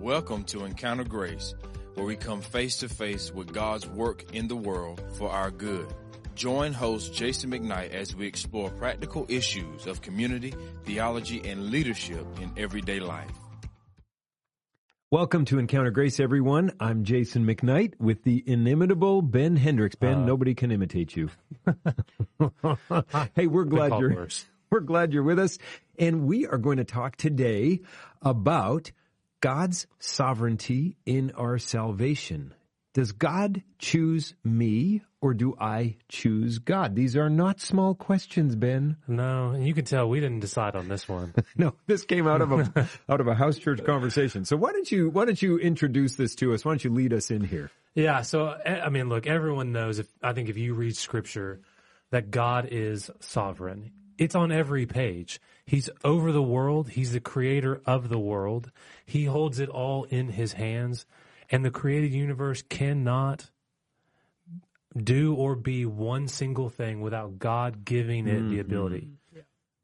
Welcome to Encounter Grace, where we come face to face with God's work in the world for our good. Join host Jason McKnight as we explore practical issues of community, theology, and leadership in everyday life. Welcome to Encounter Grace, everyone. I'm Jason McKnight with the inimitable Ben Hendricks. Ben, Uh, nobody can imitate you. hey, we're glad you're worse. we're glad you're with us, and we are going to talk today about God's sovereignty in our salvation. Does God choose me or do I choose God? These are not small questions, Ben. No, and you can tell we didn't decide on this one. No, this came out of a out of a house church conversation. So why don't you why don't you introduce this to us? Why don't you lead us in here? yeah, so eh, I mean, look, everyone knows if I think if you read scripture that God is sovereign. It's on every page. He's over the world. He's the creator of the world. He holds it all in his hands. And the created universe cannot do or be one single thing without God giving it the mm-hmm. ability.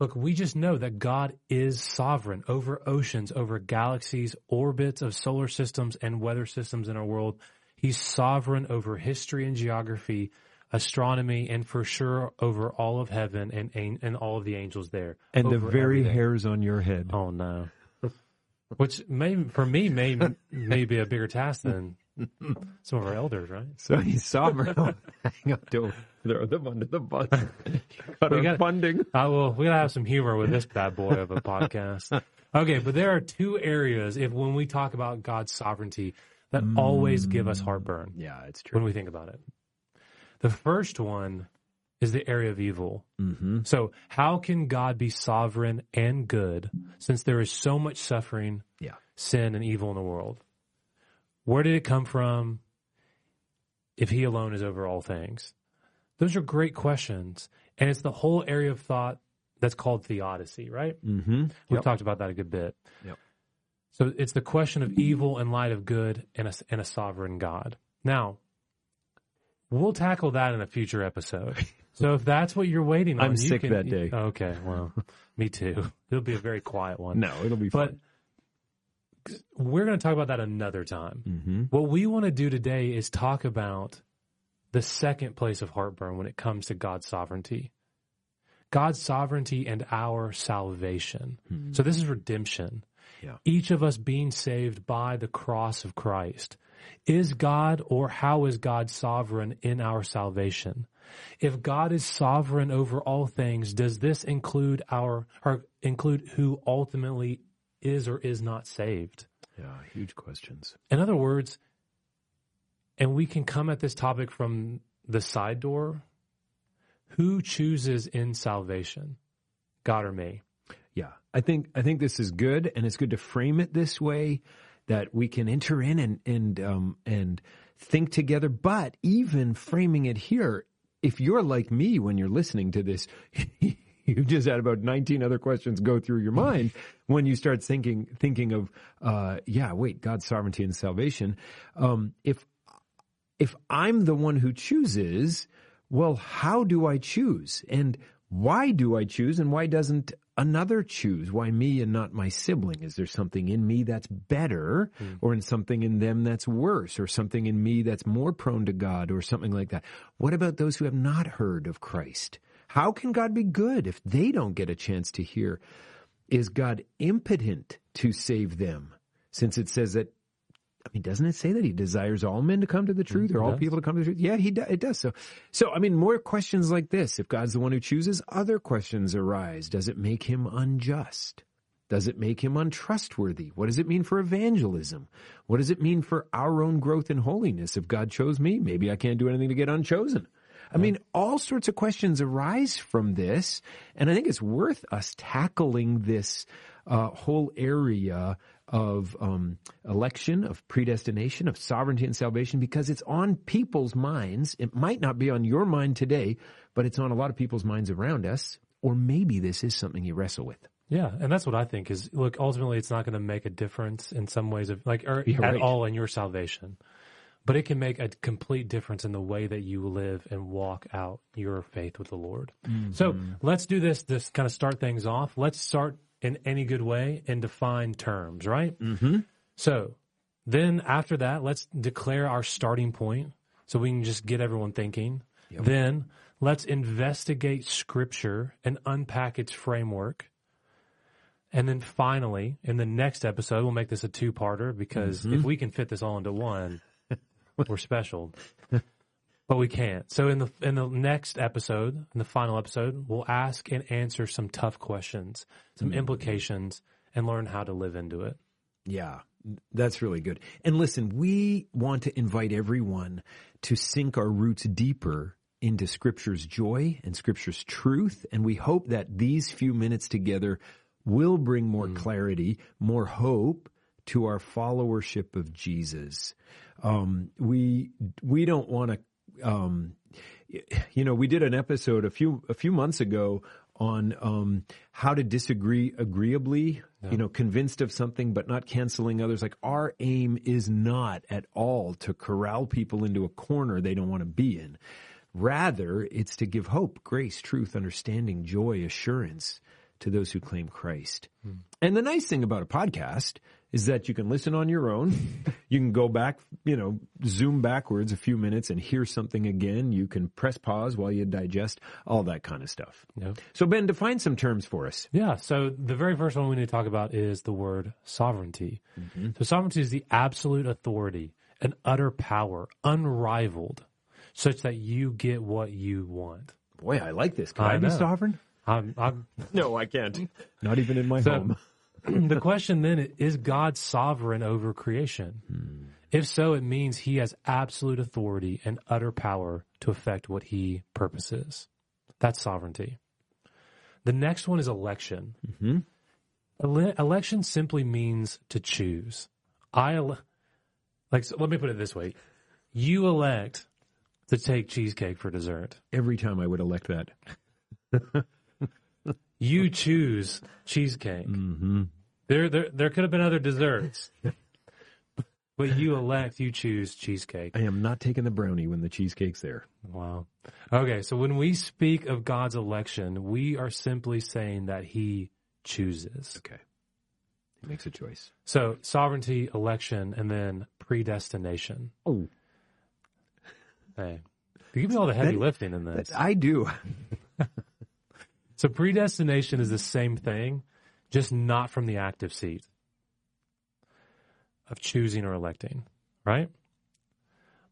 Look, we just know that God is sovereign over oceans, over galaxies, orbits of solar systems and weather systems in our world. He's sovereign over history and geography, astronomy, and for sure over all of heaven and and, and all of the angels there. And the very everything. hairs on your head. Oh no. Which may for me may may be a bigger task than some of our elders, right? So he's sovereign. Hang on, don't throw them under the bus. Got We got- funding. I will. We gotta have some humor with this bad boy of a podcast. Okay, but there are two areas if when we talk about God's sovereignty that mm. always give us heartburn Yeah, it's true. when we think about it. The first one is the area of evil. Mm-hmm. So, how can God be sovereign and good since there is so much suffering, Yeah. sin, and evil in the world? Where did it come from if He alone is over all things? Those are great questions. And it's the whole area of thought that's called theodicy, right? Mm-hmm. We've talked about that a good bit. Yep. So it's the question of evil in light of good and a, and a sovereign God. Now, we'll tackle that in a future episode. So if that's what you're waiting on, I'm sick can- that day. Okay, well, me too. It'll be a very quiet one. No, it'll be but fun. we're going to talk about that another time. Mm-hmm. What we want to do today is talk about the second place of heartburn when it comes to God's sovereignty. God's sovereignty and our salvation. So this is redemption. Yeah. Each of us being saved by the cross of Christ. Is God or how is God sovereign in our salvation? If God is sovereign over all things, does this include our or include who ultimately is or is not saved? Yeah, huge questions. In other words, and we can come at this topic from the side door. Who chooses in salvation? God or me? I think I think this is good, and it's good to frame it this way that we can enter in and and um, and think together. But even framing it here, if you're like me when you're listening to this, you've just had about 19 other questions go through your mind when you start thinking thinking of uh, yeah, wait, God's sovereignty and salvation. Um, if if I'm the one who chooses, well, how do I choose? And why do I choose? And why doesn't another choose? Why me and not my sibling? Is there something in me that's better hmm. or in something in them that's worse or something in me that's more prone to God or something like that? What about those who have not heard of Christ? How can God be good if they don't get a chance to hear? Is God impotent to save them? Since it says that I mean, doesn't it say that he desires all men to come to the truth or all people to come to the truth? Yeah, he do, it does. So, so I mean, more questions like this. If God's the one who chooses, other questions arise. Does it make him unjust? Does it make him untrustworthy? What does it mean for evangelism? What does it mean for our own growth in holiness? If God chose me, maybe I can't do anything to get unchosen. I mean, all sorts of questions arise from this, and I think it's worth us tackling this uh, whole area of um, election, of predestination, of sovereignty and salvation, because it's on people's minds. It might not be on your mind today, but it's on a lot of people's minds around us. Or maybe this is something you wrestle with. Yeah, and that's what I think is look, ultimately it's not going to make a difference in some ways of like or Yeah, at right. all in your salvation. But it can make a complete difference in the way that you live and walk out your faith with the Lord. So let's do this, this kind of start things off. Let's start in any good way and define terms, right? Mm-hmm. So Then after that, let's declare our starting point so we can just get everyone thinking. Then let's investigate scripture and unpack its framework. And then finally, in the next episode, we'll make this a two parter because if we can fit this all into one, we're special. But we can't. So in the in the next episode, in the final episode, we'll ask and answer some tough questions, some implications, and learn how to live into it. Yeah, that's really good. And listen, we want to invite everyone to sink our roots deeper into Scripture's joy and Scripture's truth. And we hope that these few minutes together will bring more clarity, more hope to our followership of Jesus. Um, we we don't want to. Um, you know, we did an episode a few a few months ago on um, how to disagree agreeably. You know, convinced of something but not canceling others. Like our aim is not at all to corral people into a corner they don't want to be in. Rather, it's to give hope, grace, truth, understanding, joy, assurance to those who claim Christ. And the nice thing about a podcast is that you can listen on your own. you can go back, you know, zoom backwards a few minutes and hear something again. You can press pause while you digest, all that kind of stuff. Yeah. So Ben, define some terms for us. Yeah. So the very first one we need to talk about is the word sovereignty. Mm-hmm. So sovereignty is the absolute authority, an utter power, unrivaled, such that you get what you want. Boy, I like this. Can I, I be sovereign? I'm, I'm, No, I can't. Not even in my So- home. the question then is, God sovereign over creation? Hmm. If so, it means he has absolute authority and utter power to effect what he purposes. That's sovereignty. The next one is election. Mm-hmm. Ele- election simply means to choose. I ele- like. So let me put it this way: you elect to take cheesecake for dessert. Every time I would elect that. You choose cheesecake. Mm-hmm. There, there, there could have been other desserts, but you elect, you choose cheesecake. I am not taking the brownie when the cheesecake's there. Wow. Okay, so when we speak of God's election, we are simply saying that He chooses. Okay. He makes a choice. So sovereignty, election, and then predestination. Oh, Hey, you give me all the heavy That- lifting in this. I do. So predestination is the same thing, just not from the active seat of choosing or electing, right?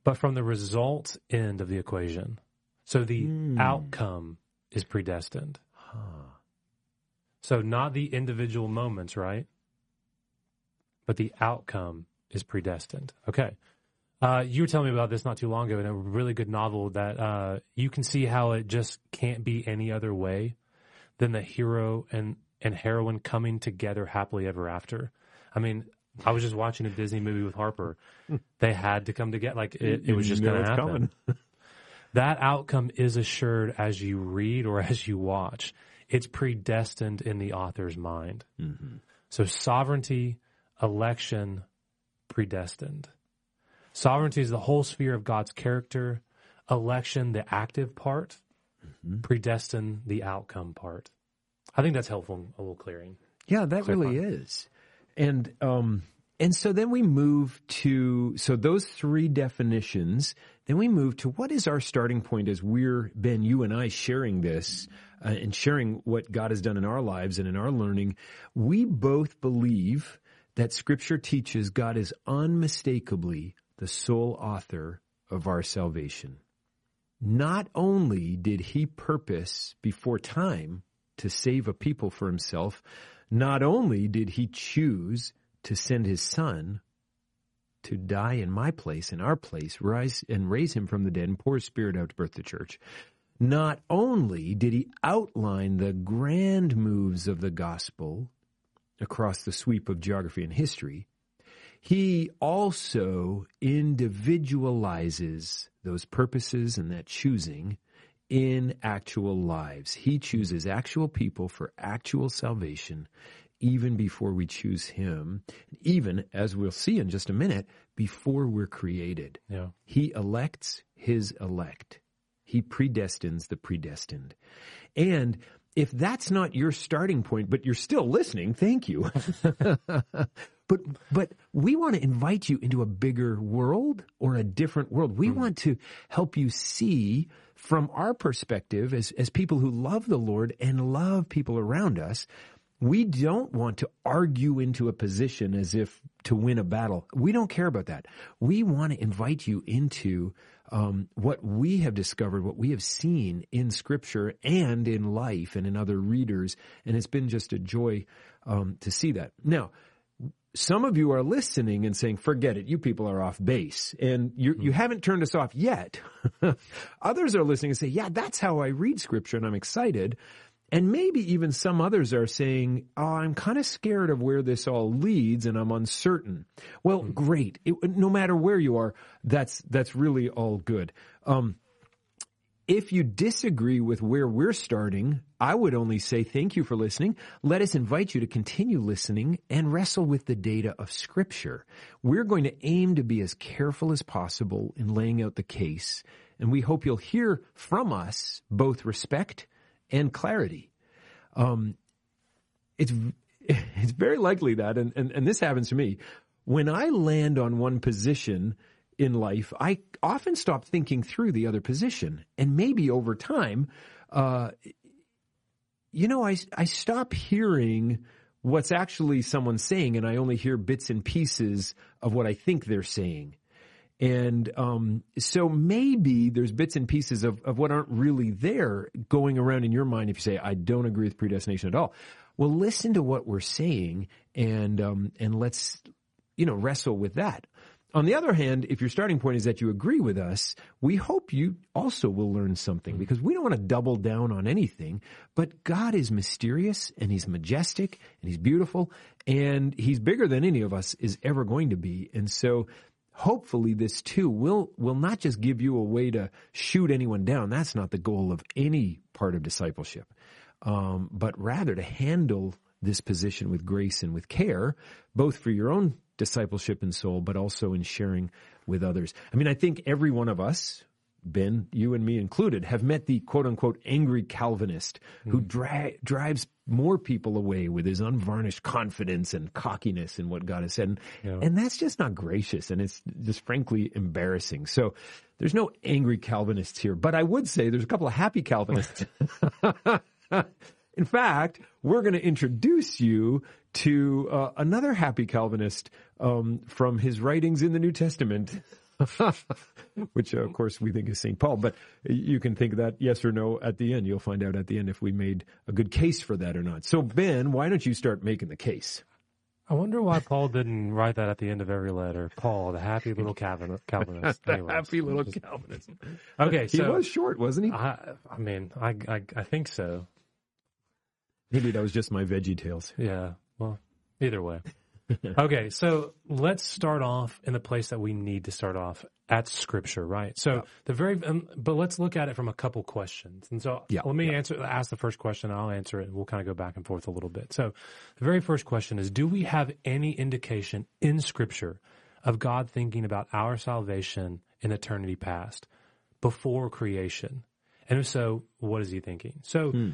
But from the result end of the equation. So the outcome is predestined. So not the individual moments, right? But the outcome is predestined. Okay. Uh, you were telling me about this not too long ago in a really good novel that uh, you can see how it just can't be any other way than the hero and, and heroine coming together happily ever after. I mean, I was just watching a Disney movie with Harper. They had to come together. Like it, it was just going to happen. coming. That outcome is assured as you read or as you watch. It's predestined in the author's mind. So sovereignty, election, predestined. Sovereignty is the whole sphere of God's character. Election, the active part. Predestined, the outcome part. I think that's helpful, a little clearing. Yeah, that really is. And um and so then we move to so those three definitions, then we move to what is our starting point as we're Ben you and I sharing this uh, and sharing what God has done in our lives and in our learning. We both believe that scripture teaches God is unmistakably the sole author of our salvation. Not only did he purpose before time to save a people for himself, not only did he choose to send his son to die in my place, in our place, rise and raise him from the dead and pour his spirit out to birth the church. Not only did he outline the grand moves of the gospel across the sweep of geography and history, he also individualizes those purposes and that choosing in actual lives. He chooses actual people for actual salvation even before we choose him, even as we'll see in just a minute, before we're created. Yeah. He elects his elect. He predestines the predestined. And if that's not your starting point, but you're still listening, thank you. but But we want to invite you into a bigger world or a different world. We want to help you see from our perspective as as people who love the Lord and love people around us. We don't want to argue into a position as if to win a battle. We don't care about that. We want to invite you into um, what we have discovered, what we have seen in Scripture and in life and in other readers, and it's been just a joy um, to see that. Now, some of you are listening and saying, forget it, you people are off base. And you, you haven't turned us off yet. others are listening and say, yeah, that's how I read scripture and I'm excited. And maybe even some others are saying, oh, I'm kind of scared of where this all leads and I'm uncertain. Well, great. It, no matter where you are, that's, that's really all good. Um, if you disagree with where we're starting, I would only say thank you for listening. Let us invite you to continue listening and wrestle with the data of scripture. We're going to aim to be as careful as possible in laying out the case, and we hope you'll hear from us both respect and clarity. Um, it's, it's very likely that, and, and, and this happens to me, when I land on one position, in life, I often stop thinking through the other position. And maybe over time, uh, you know, I, I stop hearing what's actually someone saying and I only hear bits and pieces of what I think they're saying. And um, so maybe there's bits and pieces of, of what aren't really there going around in your mind if you say, I don't agree with predestination at all. Well, listen to what we're saying and um, and let's you know wrestle with that. On the other hand, if your starting point is that you agree with us, we hope you also will learn something because we don't want to double down on anything, but God is mysterious and he's majestic and he's beautiful and he's bigger than any of us is ever going to be. And so hopefully this too will, will not just give you a way to shoot anyone down. That's not the goal of any part of discipleship. Um, but rather to handle this position with grace and with care, both for your own discipleship and soul, but also in sharing with others. I mean, I think every one of us, Ben, you and me included, have met the quote unquote angry Calvinist who hmm. dra- drives more people away with his unvarnished confidence and cockiness in what God has said. And, yeah. and that's just not gracious and it's just frankly embarrassing. So there's no angry Calvinists here, but I would say there's a couple of happy Calvinists. In fact, we're going to introduce you to uh, another happy Calvinist um, from his writings in the New Testament. which uh, of course we think is St. Paul, but you can think that yes or no at the end. You'll find out at the end if we made a good case for that or not. So Ben, why don't you start making the case? I wonder why Paul didn't write that at the end of every letter. Paul, the happy little Calvinist. The happy little Calvinist. Okay, so, he was short, wasn't he? I, I mean, I, I, I think so. Maybe that was just my Veggie Tales. Yeah. Well, either way. okay, so let's start off in the place that we need to start off at Scripture, right? So yeah. the very, um, but let's look at it from a couple questions. And so yeah. let me yeah. answer, ask the first question. I'll answer it, and we'll kind of go back and forth a little bit. So the very first question is: Do we have any indication in Scripture of God thinking about our salvation in eternity past, before creation? And if so, what is He thinking? So. Hmm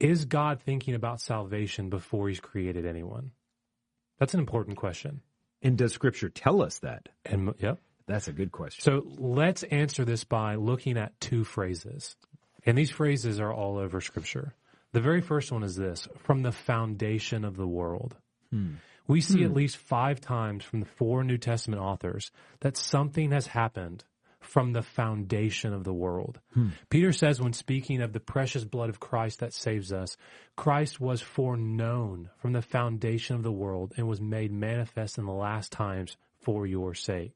is God thinking about salvation before he's created anyone? That's an important question. And does scripture tell us that? And yep. That's a good question. So let's answer this by looking at two phrases. And these phrases are all over scripture. The very first one is this from the foundation of the world. Hmm. We see hmm. at least five times from the four New Testament authors that something has happened from the foundation of the world. Hmm. Peter says when speaking of the precious blood of Christ that saves us, Christ was foreknown from the foundation of the world and was made manifest in the last times for your sake.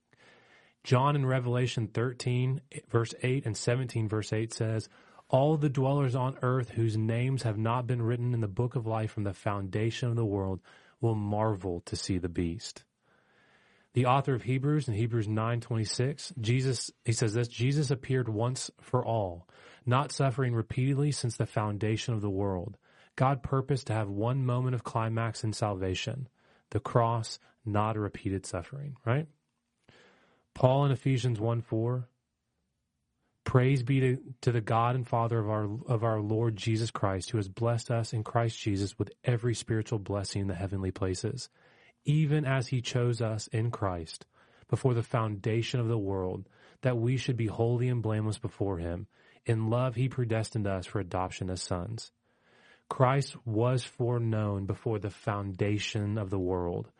John in Revelation 13 verse 8 and 17 verse 8 says, all the dwellers on earth whose names have not been written in the book of life from the foundation of the world will marvel to see the beast the author of Hebrews in Hebrews 9:26, Jesus he says this, Jesus appeared once for all, not suffering repeatedly since the foundation of the world. God purposed to have one moment of climax in salvation, the cross, not a repeated suffering, right? Paul in Ephesians 1 4, Praise be to, to the God and Father of our of our Lord Jesus Christ, who has blessed us in Christ Jesus with every spiritual blessing in the heavenly places even as he chose us in Christ before the foundation of the world, that we should be holy and blameless before him. In love, he predestined us for adoption as sons. Christ was foreknown before the foundation of the world.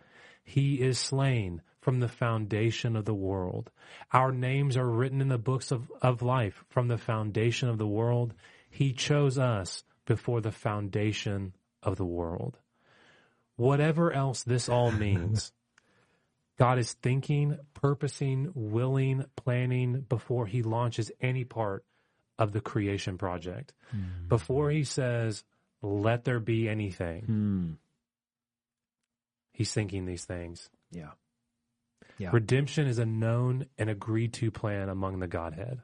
He is slain from the foundation of the world. Our names are written in the books of, of life from the foundation of the world. He chose us before the foundation of the world. Whatever else this all means, God is thinking, purposing, willing, planning before he launches any part of the creation project. Mm. Before he says, let there be anything, mm. he's thinking these things. Yeah. Yeah. Redemption is a known and agreed to plan among the Godhead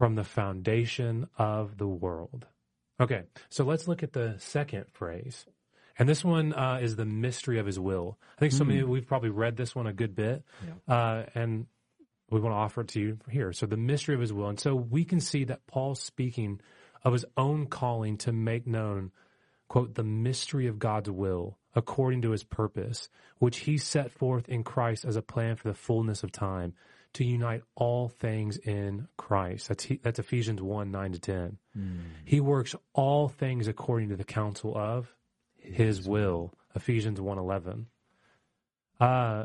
from the foundation of the world. Okay, so let's look at the second phrase. And this one uh, is the mystery of his will. I think some mm. of you, we've probably read this one a good bit. Yeah. Uh, and we want to offer it to you here. So the mystery of his will. And so we can see that Paul's speaking of his own calling to make known, quote, the mystery of God's will according to his purpose, which he set forth in Christ as a plan for the fullness of time to unite all things in Christ. That's, that's Ephesians 1, 9 to 10. Mm. He works all things according to the counsel of his, will. Ephesians 1, 11. Uh,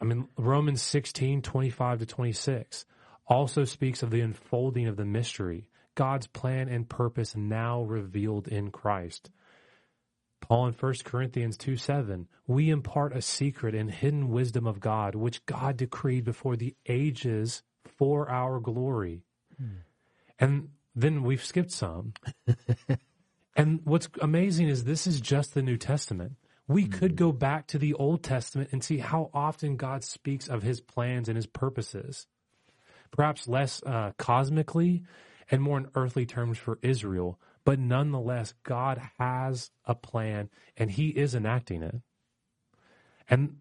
I mean, Romans 16, 25 to 26 also speaks of the unfolding of the mystery, God's plan and purpose now revealed in Christ. Paul in 1 Corinthians 2 7, we impart a secret and hidden wisdom of God, which God decreed before the ages for our glory. Hmm. And then we've skipped some. and what's amazing is this is just the New Testament. We hmm. could go back to the Old Testament and see how often God speaks of his plans and his purposes. Perhaps less uh, cosmically and more in earthly terms for Israel, but nonetheless, God has a plan and he is enacting it. And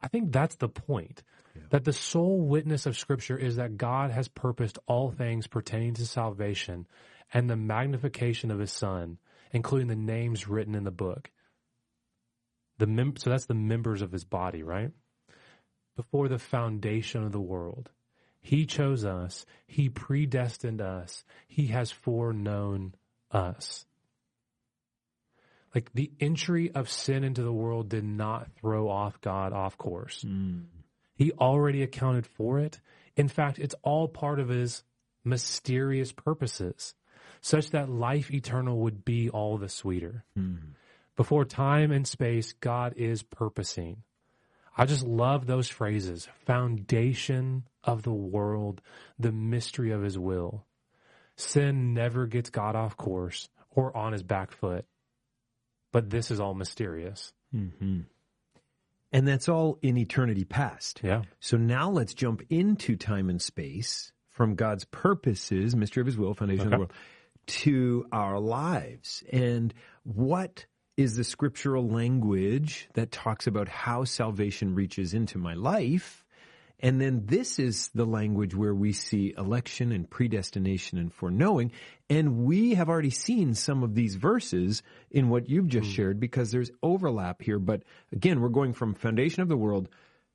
I think that's the point. Yeah. That the sole witness of Scripture is that God has purposed all things pertaining to salvation and the magnification of His Son, including the names written in the book. The mem- so that's the members of His body, right? Before the foundation of the world, He chose us. He predestined us. He has foreknown us. Like the entry of sin into the world did not throw off God off course. Mm. He already accounted for it. In fact, it's all part of his mysterious purposes, such that life eternal would be all the sweeter. Mm. Before time and space, God is purposing. I just love those phrases foundation of the world, the mystery of his will. Sin never gets God off course or on his back foot. But this is all mysterious. Mm-hmm. And that's all in eternity past. Yeah. So now let's jump into time and space from God's purposes, mystery of his will, foundation okay. of the world, to our lives. And what is the scriptural language that talks about how salvation reaches into my life? And then this is the language where we see election and predestination and foreknowing. And we have already seen some of these verses in what you've just mm. shared because there's overlap here. But again, we're going from foundation of the world,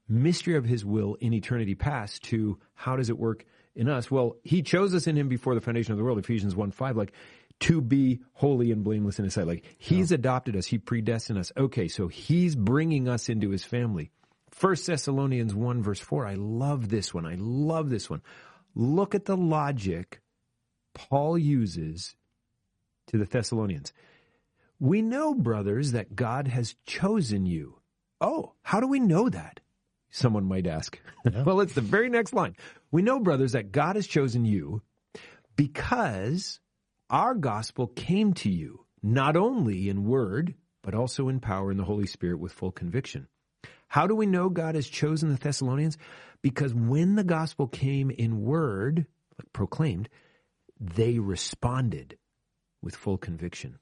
mystery of his will in eternity past to how does it work in us? Well, he chose us in him before the foundation of the world, Ephesians 1 5, like to be holy and blameless in his sight. Like he's adopted us. He predestined us. Okay. So he's bringing us into his family. First Thessalonians 1 verse 4. I love this one. I love this one. Look at the logic Paul uses to the Thessalonians. We know, brothers, that God has chosen you. Oh, how do we know that? Someone might ask. Yeah. well, it's the very next line. We know, brothers, that God has chosen you because our gospel came to you, not only in word, but also in power in the Holy Spirit with full conviction. How do we know God has chosen the Thessalonians? Because when the gospel came in word, proclaimed, they responded with full conviction.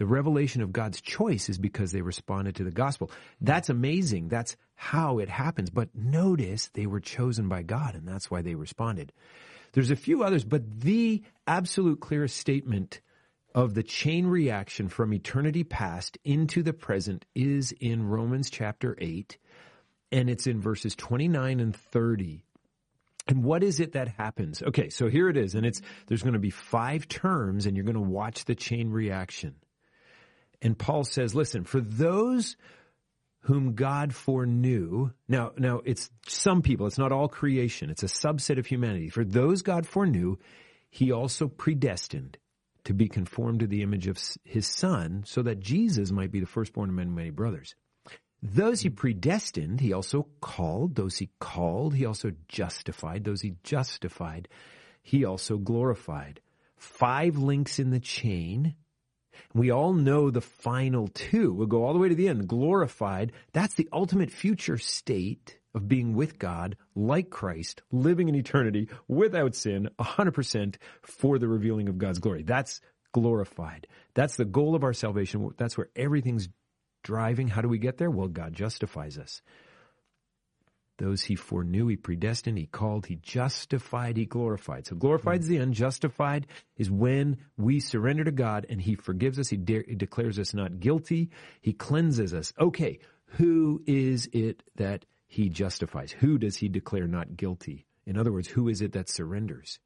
The revelation of God's choice is because they responded to the gospel. That's amazing. That's how it happens. But notice they were chosen by God, and that's why they responded. There's a few others, but the absolute clearest statement of the chain reaction from eternity past into the present is in Romans chapter 8, and it's in verses 29 and 30. And what is it that happens? Okay, so here it is, and it's there's going to be five terms, and you're going to watch the chain reaction. And Paul says, listen, for those whom God foreknew. Now, now it's some people, it's not all creation. It's a subset of humanity. For those God foreknew, he also predestined to be conformed to the image of his son so that Jesus might be the firstborn of many, many brothers. Those he predestined, he also called. Those he called, he also justified. Those he justified, he also glorified. Five links in the chain we all know the final two. We'll go all the way to the end. Glorified. That's the ultimate future state of being with God, like Christ, living in eternity without sin, 100% for the revealing of God's glory. That's glorified. That's the goal of our salvation. That's where everything's driving. How do we get there? Well, God justifies us. Those he foreknew, he predestined, he called, he justified, he glorified. So glorified is the end. Justified is when we surrender to God and he forgives us. He, de- he declares us not guilty. He cleanses us. Okay. Who is it that he justifies? Who does he declare not guilty? In other words, who is it that surrenders?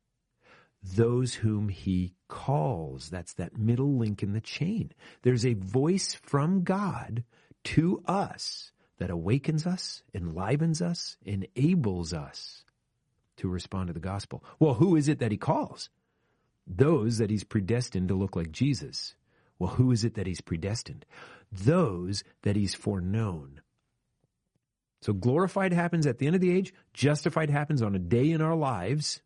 Those whom he calls. That's that middle link in the chain. There's a voice from God to us that awakens us, enlivens us, enables us to respond to the gospel. Well, who is it that he calls? Those that he's predestined to look like Jesus. Well, who is it that he's predestined? Those that he's foreknown. So glorified happens at the end of the age, justified happens on a day in our lives.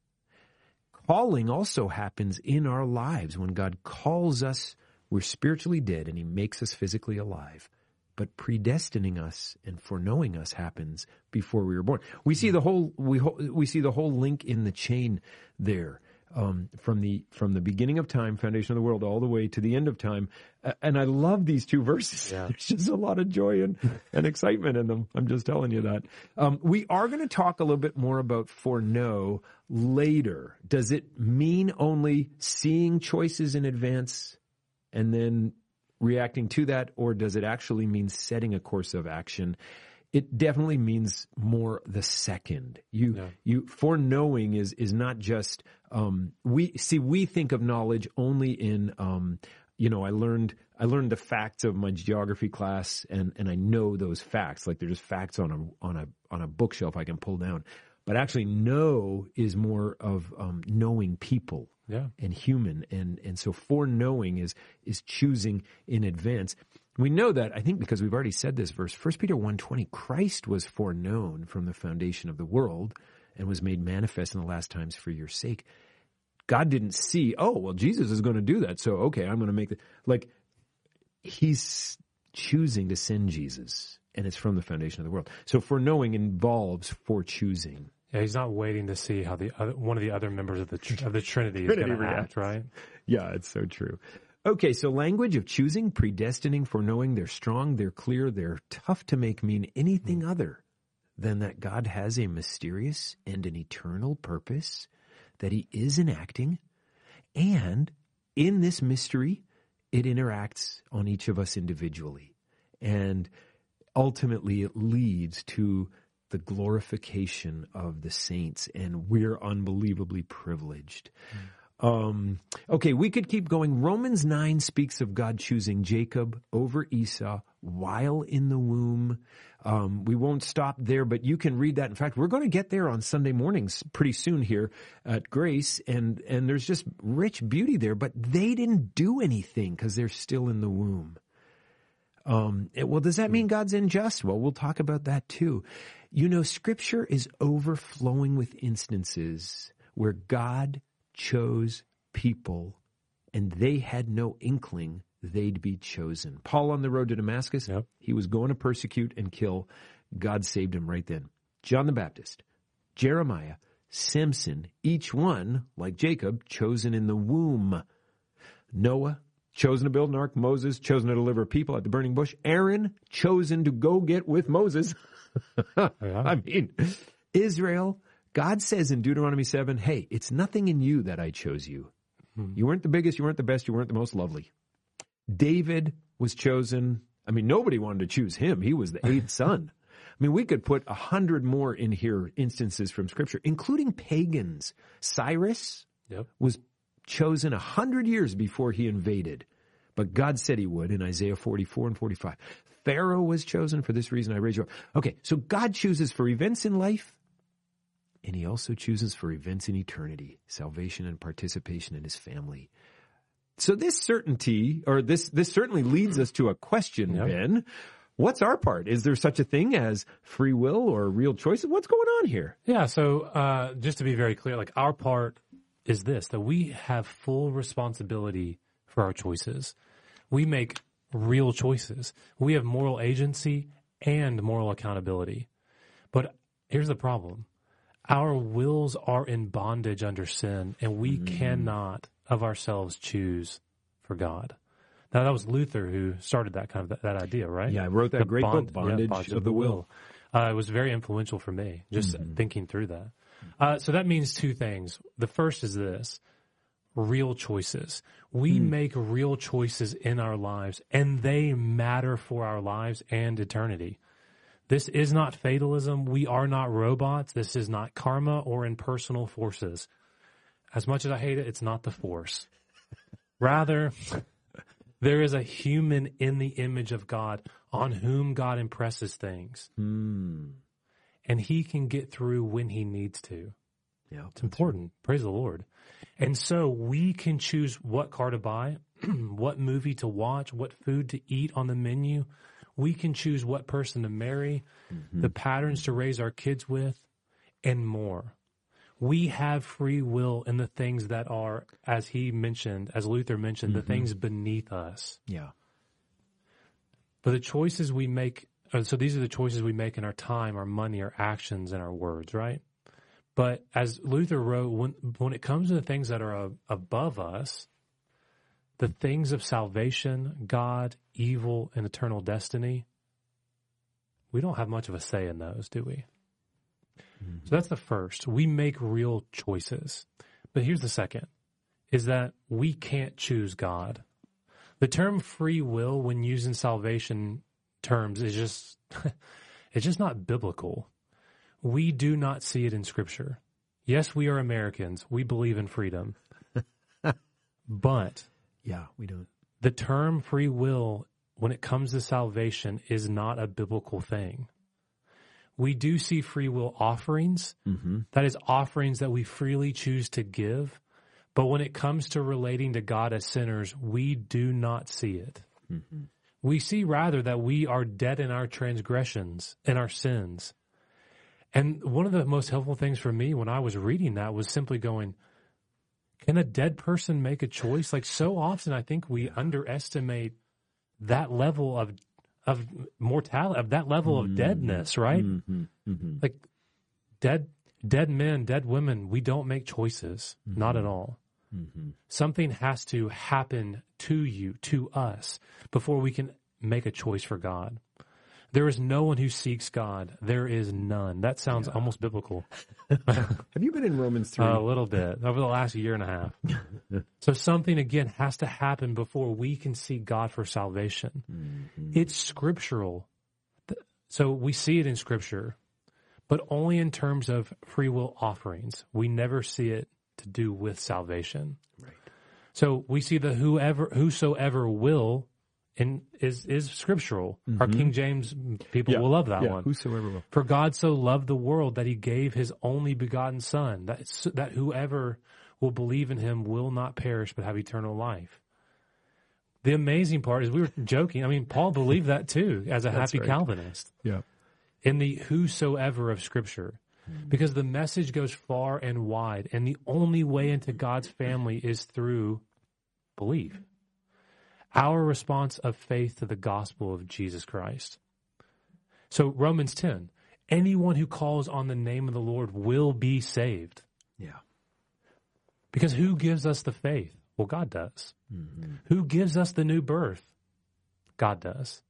Calling also happens in our lives when God calls us, we're spiritually dead and he makes us physically alive but predestining us and foreknowing us happens before we were born. We see the whole we we see the whole link in the chain there. Um, from the from the beginning of time, foundation of the world, all the way to the end of time, uh, and I love these two verses. Yeah. There's just a lot of joy and, and excitement in them. I'm just telling you that. Um, we are going to talk a little bit more about foreknow later. Does it mean only seeing choices in advance and then reacting to that, or does it actually mean setting a course of action? It definitely means more the second. You yeah. you foreknowing is is not just um, we see we think of knowledge only in um, you know I learned I learned the facts of my geography class and and I know those facts like they're just facts on a on a on a bookshelf I can pull down. But actually, know is more of um, knowing people yeah. and human. And, and so foreknowing is, is choosing in advance. We know that, I think, because we've already said this verse, 1 Peter 1.20, Christ was foreknown from the foundation of the world and was made manifest in the last times for your sake. God didn't see, oh, well, Jesus is going to do that. So, okay, I'm going to make the, like, he's choosing to send Jesus and it's from the foundation of the world. So foreknowing involves for choosing. Yeah, he's not waiting to see how the other, one of the other members of the of the Trinity, is going to act, right? Yeah, it's so true. Okay, so language of choosing, predestining, foreknowing, they're strong, they're clear, they're tough to make mean anything mm. other than that God has a mysterious and an eternal purpose that he is enacting. And in this mystery, it interacts on each of us individually. And ultimately, it leads to the glorification of the saints, and we're unbelievably privileged. Mm. Um, okay, we could keep going. Romans 9 speaks of God choosing Jacob over Esau while in the womb. Um, we won't stop there, but you can read that. In fact, we're going to get there on Sunday mornings pretty soon here at Grace, and, and there's just rich beauty there, but they didn't do anything because they're still in the womb. Um, well, does that mean God's unjust? Well, we'll talk about that too. You know, scripture is overflowing with instances where God chose people and they had no inkling they'd be chosen. Paul on the road to Damascus, yep. he was going to persecute and kill. God saved him right then. John the Baptist, Jeremiah, Samson, each one, like Jacob, chosen in the womb. Noah, chosen to build an ark. Moses, chosen to deliver people at the burning bush. Aaron, chosen to go get with Moses. yeah. I mean, Israel, God says in Deuteronomy 7, hey, it's nothing in you that I chose you. Hmm. You weren't the biggest, you weren't the best, you weren't the most lovely. David was chosen. I mean, nobody wanted to choose him. He was the eighth son. I mean, we could put a hundred more in here instances from scripture, including pagans. Cyrus Yep. was chosen a hundred years before he invaded, but God said he would in Isaiah 44 and 45. Pharaoh was chosen for this reason I raise you up. Okay, so God chooses for events in life, and he also chooses for events in eternity, salvation and participation in his family. So this certainty, or this, this certainly leads us to a question, Yep. Ben. What's our part? Is there such a thing as free will or real choices? What's going on here? Yeah. So, uh, just to be very clear, like our part is this, that we have full responsibility for our choices. We make real choices. We have moral agency and moral accountability. But here's the problem. Our wills are in bondage under sin and we cannot of ourselves choose for God. Now that was Luther who started that kind of that, that idea, right? Yeah, I wrote that The great bond- book, yeah, Bondage of the Will. Uh, it was very influential for me, just thinking through that. Uh, so that means two things. The first is this real choices. We hmm. make real choices in our lives, and they matter for our lives and eternity. This is not fatalism. We are not robots. This is not karma or impersonal forces. As much as I hate it, it's not the force. Rather, there is a human in the image of God on whom God impresses things. Hmm. And he can get through when he needs to. Yeah, It's important. Praise the Lord. And so we can choose what car to buy, what movie to watch, what food to eat on the menu. We can choose what person to marry, the patterns to raise our kids with, and more. We have free will in the things that are, as he mentioned, as Luther mentioned, the things beneath us. yeah, But the choices we make, uh, so these are the choices we make in our time, our money, our actions, and our words, right? But as Luther wrote, when, when it comes to the things that are above us, the things of salvation, God, evil, and eternal destiny, we don't have much of a say in those, do we? Mm-hmm. So that's the first. We make real choices. But here's the second is that we can't choose God. The term free will when used in salvation terms is just it's just not biblical. We do not see it in scripture. Yes, we are Americans. We believe in freedom. but yeah. We don't. the term free will when it comes to salvation is not a biblical thing. We do see free will offerings. Mm-hmm. That is offerings that we freely choose to give. But when it comes to relating to God as sinners, we do not see it. Mm-hmm. We see rather that we are dead in our transgressions and our sins. And one of the most helpful things for me when I was reading that was simply going, can a dead person make a choice? Like so often, I think we underestimate that level of of mortality, of that level of mm-hmm. deadness, right? Mm-hmm. Mm-hmm. Like dead dead men, dead women, we don't make choices, not at all. Something has to happen to you, to us, before we can make a choice for God. There is no one who seeks God. There is none. That sounds almost biblical. Have you been in Romans three? A little bit over the last year and a half. so something again has to happen before we can see God for salvation. Mm-hmm. It's scriptural. So we see it in scripture, but only in terms of free will offerings. We never see it to do with salvation. Right. So we see the whoever whosoever will in is is scriptural. Our mm-hmm. King James people Yeah. will love that yeah. one. Whosoever will. For God so loved the world that he gave his only begotten son, that, that whoever will believe in him will not perish but have eternal life. The amazing part is we were joking. I mean, Paul believed that too as a happy right. Calvinist Yeah. in the whosoever of scripture mm. because the message goes far and wide and the only way into God's family is through belief. Our response of faith to the gospel of Jesus Christ. So Romans 10, anyone who calls on the name of the Lord will be saved. Yeah. Because who gives us the faith? Well, God does. Mm-hmm. Who gives us the new birth? God does.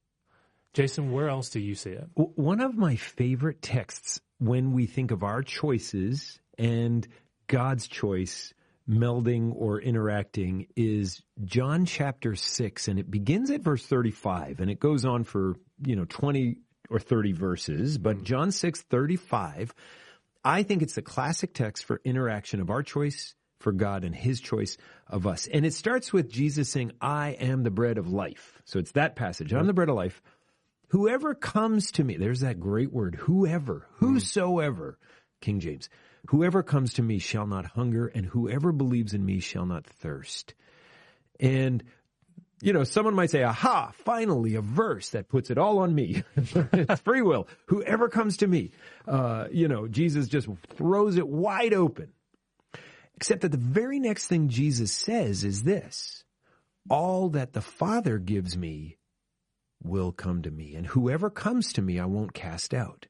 Jason, where else do you see it? One of my favorite texts when we think of our choices and God's choice melding or interacting is John chapter 6 and it begins at verse 35 and it goes on for, you know, 20 or 30 verses, but mm-hmm. John 6 35 I think it's the classic text for interaction of our choice for God and his choice of us. And it starts with Jesus saying, I am the bread of life. So it's that passage. I'm the bread of life. Whoever comes to me, there's that great word, whoever, mm-hmm. whosoever, King James, whoever comes to me shall not hunger and whoever believes in me shall not thirst. And you know, someone might say, aha, finally a verse that puts it all on me. it's free will. Whoever comes to me, uh, you know, Jesus just throws it wide open. Except that the very next thing Jesus says is this, all that the Father gives me will come to me, and whoever comes to me I won't cast out.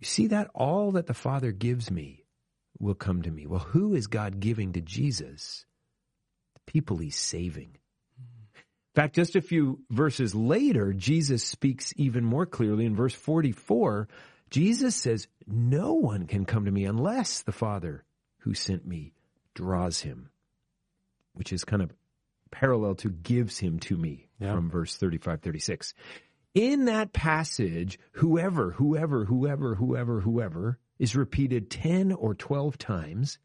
You see that? All that the Father gives me will come to me. Well, who is God giving to Jesus? The people he's saving. In fact, just a few verses later, Jesus speaks even more clearly in verse 44. Jesus says, no one can come to me unless the Father who sent me draws him, which is kind of parallel to gives him to me Yeah. from verse 35, 36. In that passage, whoever, whoever, whoever, whoever, whoever is repeated 10 or 12 times.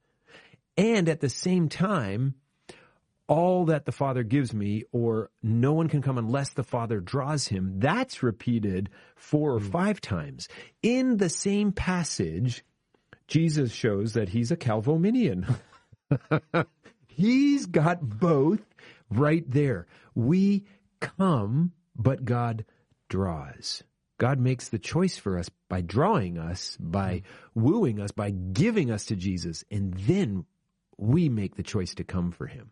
And at the same time, all that the Father gives me, or no one can come unless the Father draws him, that's repeated four or mm. five times. In the same passage, Jesus shows that he's a Calvominian. he's got both right there. We come, but God draws. God makes the choice for us by drawing us, by wooing us, by giving us to Jesus, and then we make the choice to come for him.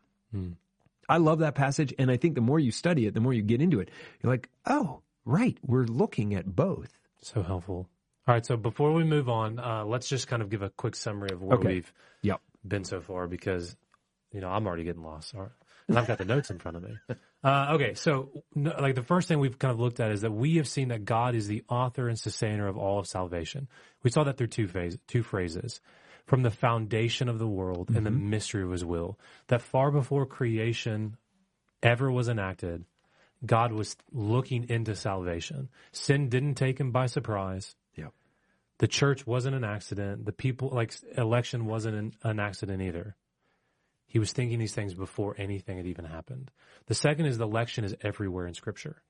I love that passage, and I think the more you study it, the more you get into it, you're like, oh, right, we're looking at both. So helpful. All right, so before we move on, uh, let's just kind of give a quick summary of where Okay. we've Yep. been so far because, you know, I'm already getting lost. All right. And I've got the notes in front of me. Uh, okay, so no, like the first thing we've kind of looked at is that we have seen that God is the author and sustainer of all of salvation. We saw that through two phase, two phrases. From the foundation of the world and the mystery of his will. That far before creation ever was enacted, God was looking into salvation. Sin didn't take him by surprise. Yep. The church wasn't an accident. The people, like election wasn't an, an accident either. He was thinking these things before anything had even happened. The second is the election is everywhere in scripture.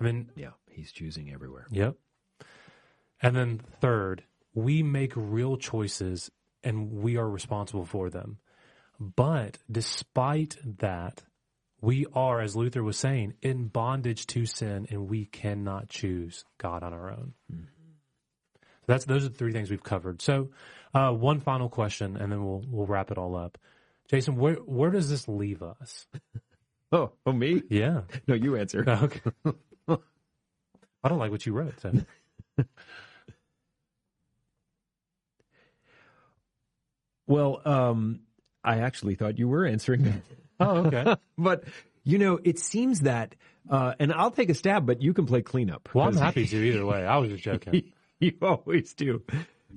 I mean, Yeah, he's choosing everywhere. Yep. And then third, we make real choices and we are responsible for them. But despite that, we are, as Luther was saying, in bondage to sin and we cannot choose God on our own. So that's those are the three things we've covered. So uh, one final question and then we'll we'll wrap it all up. Jason, where where does this leave us? Oh, oh, me? Yeah. No, you answer. Okay. I don't like what you wrote. So. Well, um, I actually thought you were answering that. Oh, okay. but, you know, it seems that, uh, and I'll take a stab, but you can play cleanup. Well, I'm happy to either way. I was just joking. You always do.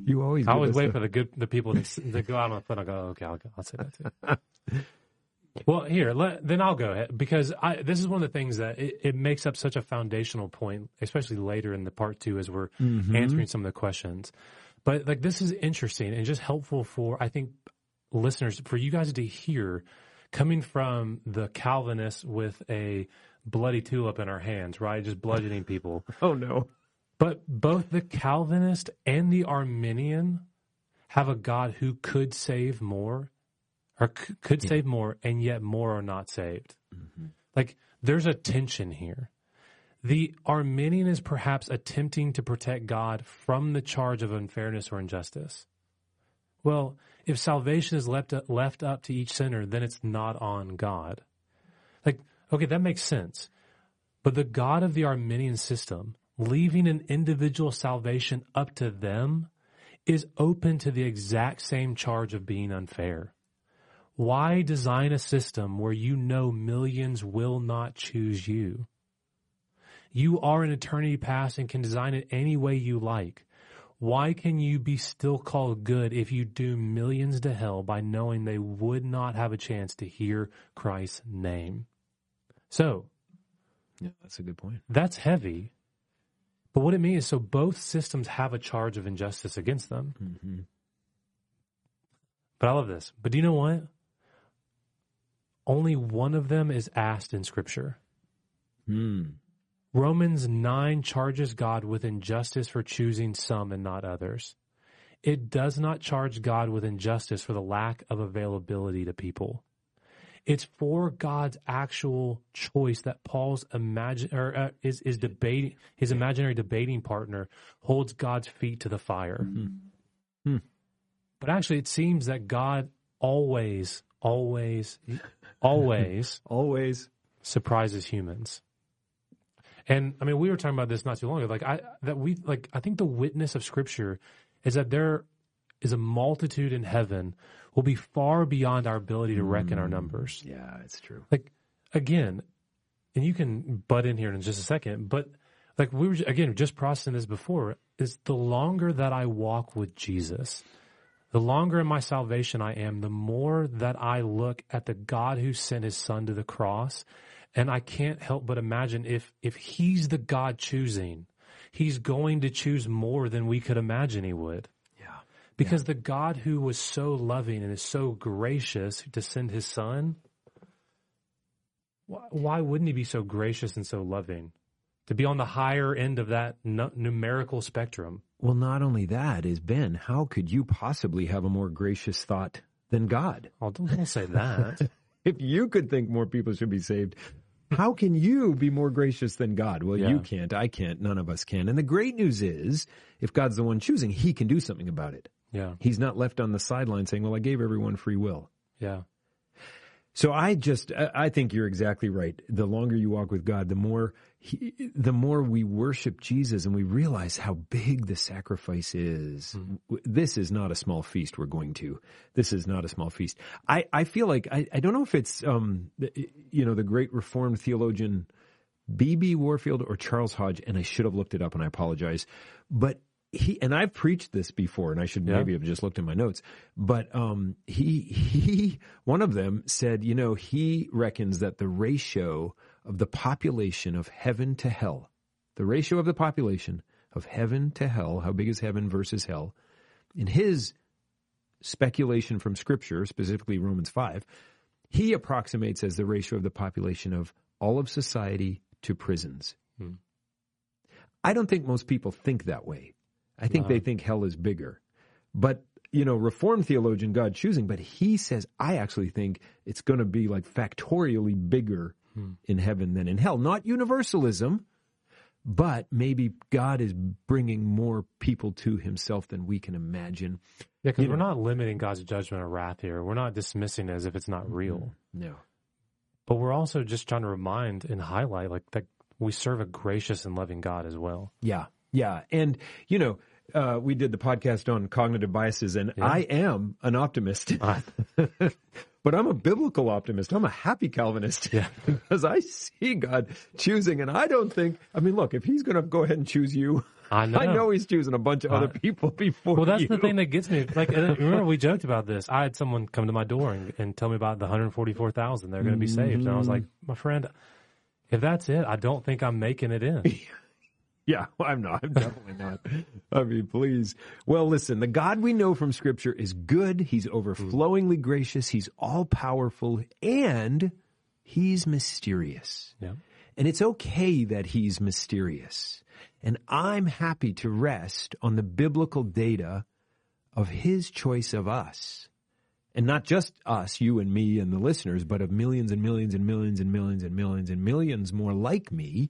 You always I always wait the- for the good the people to, to go out on the foot. I go, okay, I'll, I'll say that too. well, here, let, then I'll go ahead because I, this is one of the things that it, it makes up such a foundational point, especially later in the part two as we're mm-hmm. answering some of the questions. But like this is interesting and just helpful for I think listeners for you guys to hear coming from the Calvinists with a bloody tulip in our hands, right? Just bludgeoning people. Oh, no. But both the Calvinist and the Arminian have a God who could save more or c- could save more and yet more are not saved. Mm-hmm. Like there's a tension here. The Arminian is perhaps attempting to protect God from the charge of unfairness or injustice. Well, if salvation is left left up to each sinner, then it's not on God. Like, okay, that makes sense. But the God of the Arminian system, leaving an individual salvation up to them, is open to the exact same charge of being unfair. Why design a system where you know millions will not choose you? You are an eternity past and can design it any way you like. Why can you be still called good if you doom millions to hell by knowing they would not have a chance to hear Christ's name? So, Yeah, that's a good point. that's heavy. But what it means is so both systems have a charge of injustice against them. Mm-hmm. But I love this. But do you know what? Only one of them is asked in Scripture. Hmm. Romans 9 charges God with injustice for choosing some and not others. It does not charge God with injustice for the lack of availability to people. It's for God's actual choice that Paul's imagine or uh, is is debating his imaginary debating partner holds God's feet to the fire. Hmm. But actually, it seems that God always, always, always Always. surprises humans. And I mean, we were talking about this not too long ago. Like I that we like I think the witness of Scripture is that there is a multitude in heaven will be far beyond our ability to reckon our mm. numbers. Yeah, it's true. Like again, and you can butt in here in just a second, but like we were again just processing this before is the longer that I walk with Jesus, the longer in my salvation I am, the more that I look at the God who sent his son to the cross. And I can't help but imagine if, if he's the God choosing, he's going to choose more than we could imagine he would. Yeah. Because the God who was so loving and is so gracious to send his son, why, why wouldn't he be so gracious and so loving? To be on the higher end of that nu- numerical spectrum. Well, not only that is Ben, how could you possibly have a more gracious thought than God? Oh, don't, don't say that. If you could think more people should be saved, how can you be more gracious than God? Well, Yeah. you can't. I can't. None of us can. And the great news is, if God's the one choosing, he can do something about it. Yeah, He's not left on the sideline saying, well, I gave everyone free will. yeah. So I just, I think you're exactly right. The longer you walk with God, the more, he, the more we worship Jesus and we realize how big the sacrifice is. W- This is not a small feast we're going to. This is not a small feast. I, I feel like, I, I don't know if it's, um, you know, the great reformed theologian B.B. Warfield or Charles Hodge, and I should have looked it up and I apologize. But he, and I've preached this before and I should Yeah. maybe have just looked in my notes, but, um, he, he, one of them said, you know, he reckons that the ratio of the population of heaven to hell, the ratio of the population of heaven to hell, how big is heaven versus hell, in his speculation from scripture, specifically Romans 5, he approximates as the ratio of the population of all of society to prisons. Hmm. I don't think most people think that way. I think they think hell is bigger. But, you know, Reformed theologian God choosing, but he says, I actually think it's going to be like factorially bigger Hmm. in heaven than in hell. Not universalism, but maybe God is bringing more people to himself than we can imagine. Yeah, because we're know- not limiting God's judgment or wrath here. We're not dismissing it as if it's not real. No. But we're also just trying to remind and highlight like that we serve a gracious and loving God as well. Yeah, yeah, and you know, uh, we did the podcast on cognitive biases, and Yeah. I am an optimist, but I'm a biblical optimist. I'm a happy Calvinist Yeah. because I see God choosing, and I don't think. I mean, look, if He's going to go ahead and choose you, I know. I know He's choosing a bunch of other people before. Well, that's you. the thing that gets me. Like, remember we joked about this. I had someone come to my door and, and tell me about the 144,000 they're going to be saved, and I was like, my friend, if that's it, I don't think I'm making it in. Yeah, I'm not. I'm definitely not. I mean, please. Well, listen, the God we know from Scripture is good. He's overflowingly gracious. He's all powerful and he's mysterious. Yeah. And it's okay that he's mysterious. And I'm happy to rest on the biblical data of his choice of us. And not just us, you and me and the listeners, but of millions and millions and millions and millions and millions and millions more like me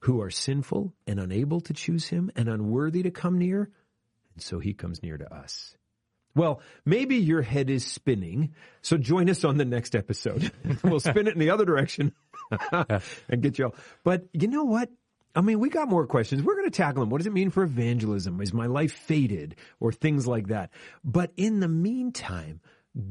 who are sinful and unable to choose him and unworthy to come near. And so he comes near to us. Well, maybe your head is spinning, so join us on the next episode. we'll spin it in the other direction and get you all. But you know what? I mean, we got more questions. We're going to tackle them. What does it mean for evangelism? Is my life fated or things like that? But in the meantime,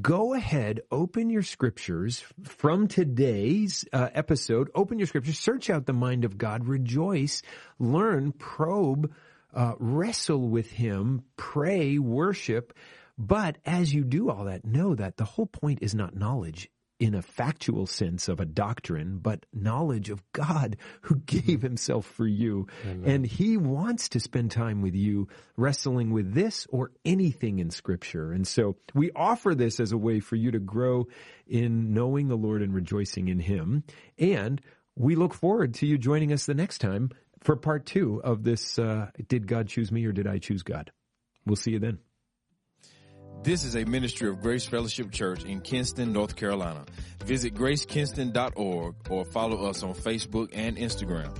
go ahead, open your scriptures from today's uh, episode. Open your scriptures, search out the mind of God, rejoice, learn, probe, uh, wrestle with Him, pray, worship. But as you do all that, know that the whole point is not knowledge in a factual sense of a doctrine, but knowledge of God who gave himself for you. Amen. And he wants to spend time with you wrestling with this or anything in scripture. And so we offer this as a way for you to grow in knowing the Lord and rejoicing in him. And we look forward to you joining us the next time for part two of this, uh, Did God Choose Me or Did I Choose God? We'll see you then. This is a ministry of Grace Fellowship Church in Kinston, North Carolina. Visit gracekinston.org or follow us on Facebook and Instagram.